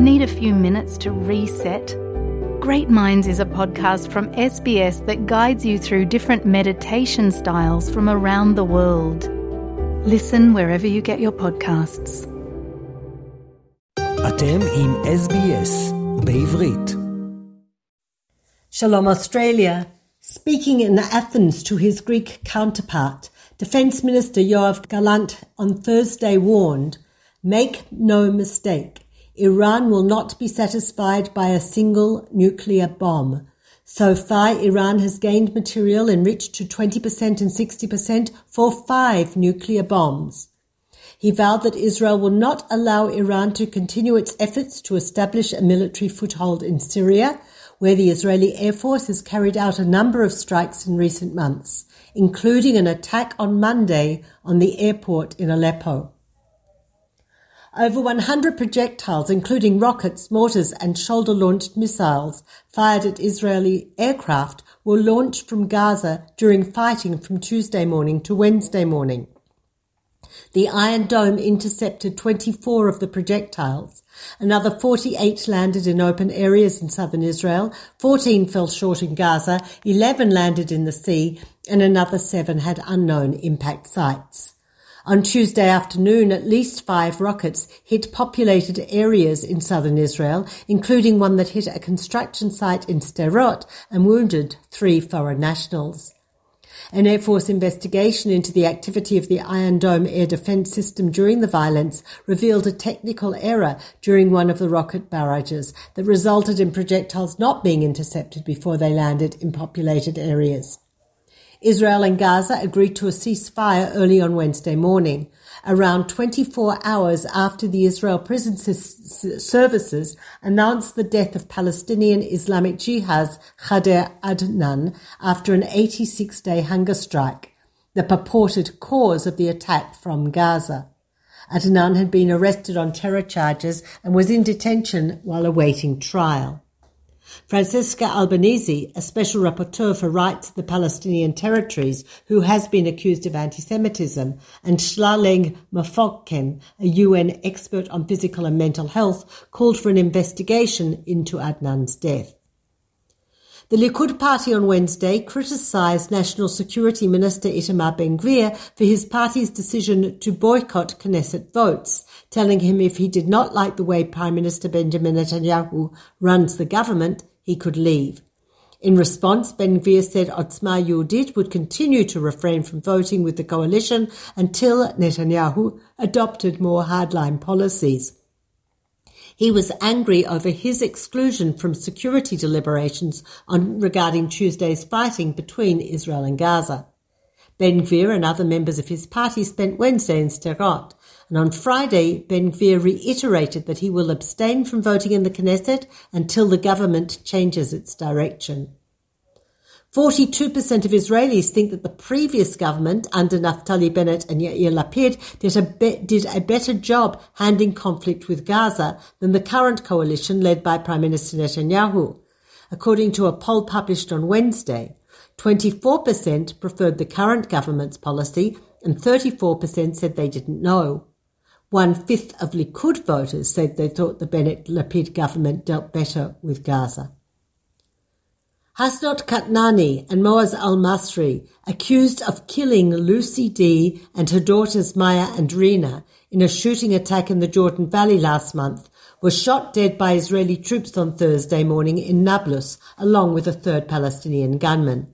Need a few minutes to reset? Great Minds is a podcast from SBS that guides you through different meditation styles from around the world. Listen wherever you get your podcasts. אתם עם SBS בעברית. Shalom Australia. Speaking in Athens to his Greek counterpart, Defence Minister Yoav Gallant on Thursday warned, make no mistake, Iran will not be satisfied by a single nuclear bomb. So far, Iran has gained material enriched to 20% and 60% for five nuclear bombs. He vowed that Israel will not allow Iran to continue its efforts to establish a military foothold in Syria, where the Israeli Air Force has carried out a number of strikes in recent months, including an attack on Monday on the airport in Aleppo. Over 100 projectiles, including rockets, mortars, and shoulder launched missiles fired at Israeli aircraft, were launched from Gaza during fighting from Tuesday morning to Wednesday morning. The Iron Dome intercepted 24 of the projectiles. Another 48 landed in open areas in southern Israel, 14 fell short in Gaza, 11 landed in the sea, and another seven had unknown impact sites. On Tuesday afternoon, at least five rockets hit populated areas in southern Israel, including one that hit a construction site in Sderot and wounded three foreign nationals. An Air Force investigation into the activity of the Iron Dome air defense system during the violence revealed a technical error during one of the rocket barrages that resulted in projectiles not being intercepted before they landed in populated areas. Israel and Gaza agreed to a ceasefire early on Wednesday morning, around 24 hours after the Israel Prison Services announced the death of Palestinian Islamic Jihad's Khader Adnan after an 86 day hunger strike, the purported cause of the attack from Gaza. Adnan had been arrested on terror charges and was in detention while awaiting trial. Francesca Albanese, a special rapporteur for rights of the Palestinian territories, who has been accused of anti-Semitism, and Tlaleng Mofokeng, a UN expert on physical and mental health, called for an investigation into Adnan's death. The Likud party on Wednesday criticised National Security Minister Itamar Ben-Gvir for his party's decision to boycott Knesset votes, telling him if he did not like the way Prime Minister Benjamin Netanyahu runs the government, he could leave. In response, Ben-Gvir said Otzma Yehudit would continue to refrain from voting with the coalition until Netanyahu adopted more hardline policies. He was angry over his exclusion from security deliberations on regarding Tuesday's fighting between Israel and Gaza. Ben Gvir and other members of his party spent Wednesday in Sderot, and on Friday, Ben Gvir reiterated that he will abstain from voting in the Knesset until the government changes its direction. 42% of Israelis think that the previous government under Naftali Bennett and Yair Lapid did a, be- did a better job handling conflict with Gaza than the current coalition led by Prime Minister Netanyahu. According to a poll published on Wednesday, 24% preferred the current government's policy and 34% said they didn't know. One fifth of Likud voters said they thought the Bennett Lapid government dealt better with Gaza. Hasnot Katnani and Moaz Al Masri, accused of killing Lucy Dee and her daughters Maya and Rina in a shooting attack in the Jordan Valley last month, were shot dead by Israeli troops on Thursday morning in Nablus, along with a third Palestinian gunman.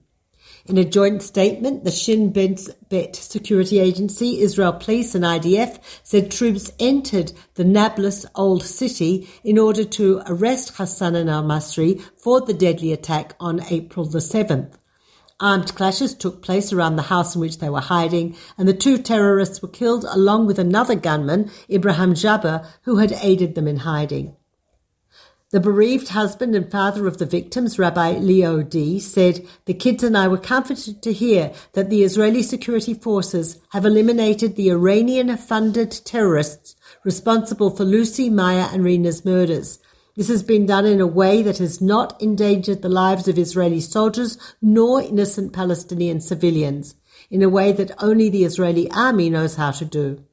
In a joint statement, the Shin Bet security agency, Israel Police and IDF said troops entered the Nablus Old City in order to arrest Hassan al-Masri for the deadly attack on April the 7th. Armed clashes took place around the house in which they were hiding, and the two terrorists were killed along with another gunman, Ibrahim Jabber, who had aided them in hiding. The bereaved husband and father of the victims, Rabbi Leo Dee., said, The kids and I were comforted to hear that the Israeli security forces have eliminated the Iranian funded terrorists responsible for Lucy, Maya, and Rina's murders. This has been done in a way that has not endangered the lives of Israeli soldiers nor innocent Palestinian civilians, in a way that only the Israeli army knows how to do.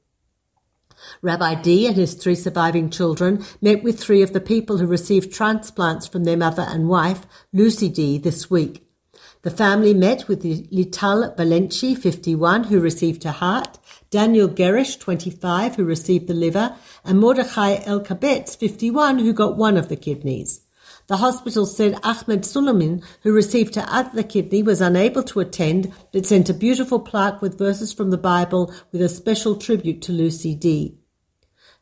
Rabbi Dee and his three surviving children met with three of the people who received transplants from their mother and wife, Lucy Dee, this week. The family met with Lital Valenci, 51, who received her heart, Daniel Gerish, 25, who received the liver, and Mordechai Elkabetz, 51, who got one of the kidneys. The hospital said Ahmed Suleiman, who received her other kidney, was unable to attend, but sent a beautiful plaque with verses from the Bible with a special tribute to Lucy Dee.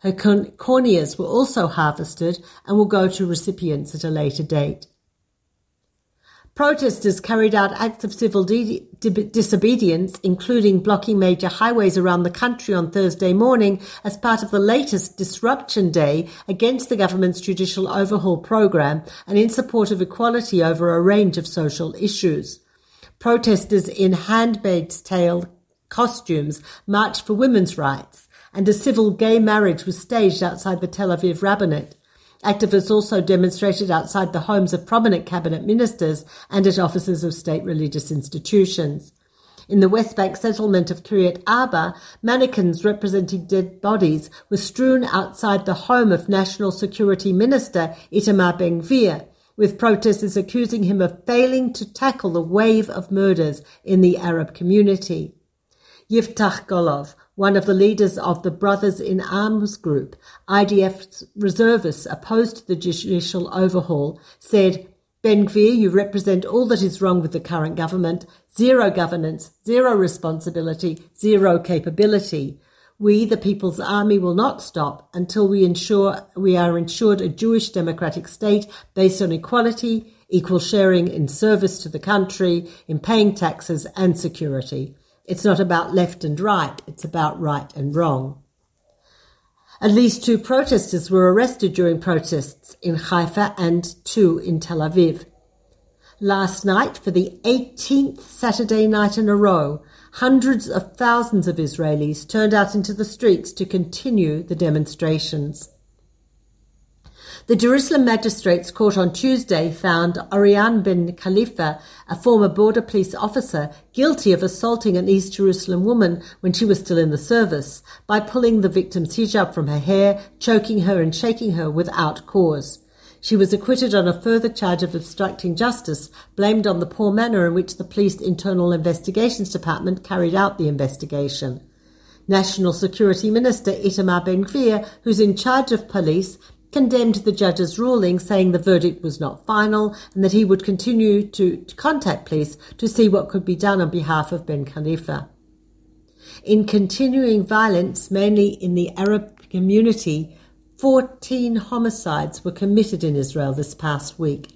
Her corneas were also harvested and will go to recipients at a later date. Protesters carried out acts of civil di- di- disobedience, including blocking major highways around the country on Thursday morning as part of the latest disruption day against the government's judicial overhaul program and in support of equality over a range of social issues. Protesters in handmaid's tale costumes marched for women's rights, and a civil gay marriage was staged outside the Tel Aviv rabbinate. Activists also demonstrated outside the homes of prominent cabinet ministers and at offices of state religious institutions. In the West Bank settlement of Kiryat Arba, mannequins representing dead bodies were strewn outside the home of National Security Minister Itamar Ben-Gvir, with protesters accusing him of failing to tackle the wave of murders in the Arab community. Yiftach Golov, one of the leaders of the Brothers in Arms group, IDF reservists opposed to the judicial overhaul, said, Ben Gvir, you represent all that is wrong with the current government, zero governance, zero responsibility, zero capability. We, the People's Army, will not stop until we ensure we are ensured a Jewish democratic state based on equality, equal sharing in service to the country, in paying taxes and security. It's not about left and right, it's about right and wrong. At least two protesters were arrested during protests in Haifa and two in Tel Aviv. Last night, for the 18th Saturday night in a row, hundreds of thousands of Israelis turned out into the streets to continue the demonstrations. The Jerusalem Magistrates Court on Tuesday found Orion ben Khalifa, a former border police officer, guilty of assaulting an East Jerusalem woman when she was still in the service by pulling the victim's hijab from her hair, choking her and shaking her without cause. She was acquitted on a further charge of obstructing justice, blamed on the poor manner in which the police internal investigations department carried out the investigation. National Security Minister Itamar Ben-Gvir, who's in charge of police, condemned the judge's ruling, saying the verdict was not final and that he would continue to, to contact police to see what could be done on behalf of Ben Khalifa. In continuing violence, mainly in the Arab community, 14 homicides were committed in Israel this past week.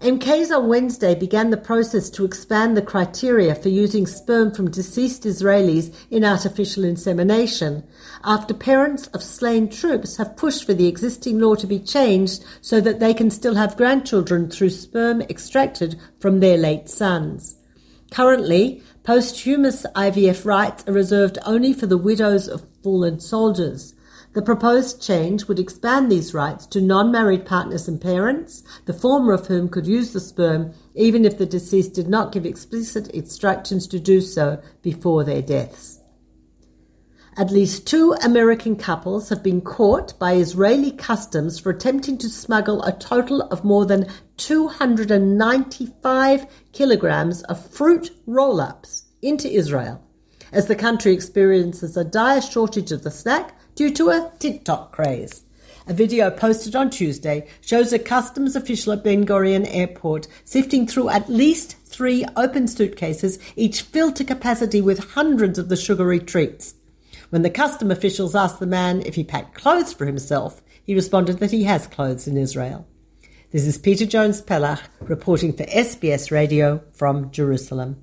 MKs on Wednesday began the process to expand the criteria for using sperm from deceased Israelis in artificial insemination after parents of slain troops have pushed for the existing law to be changed so that they can still have grandchildren through sperm extracted from their late sons. Currently, posthumous IVF rights are reserved only for the widows of fallen soldiers. The proposed change would expand these rights to non-married partners and parents, the former of whom could use the sperm even if the deceased did not give explicit instructions to do so before their deaths. At least two American couples have been caught by Israeli customs for attempting to smuggle a total of more than 295 kilograms of fruit roll-ups into Israel, as the country experiences a dire shortage of the snack due to a TikTok craze. A video posted on Tuesday shows a customs official at Ben Gurion Airport sifting through at least three open suitcases, each filled to capacity with hundreds of the sugary treats. When the custom officials asked the man if he packed clothes for himself, he responded that he has clothes in Israel. This is Peta Jones Pellach reporting for SBS Radio from Jerusalem.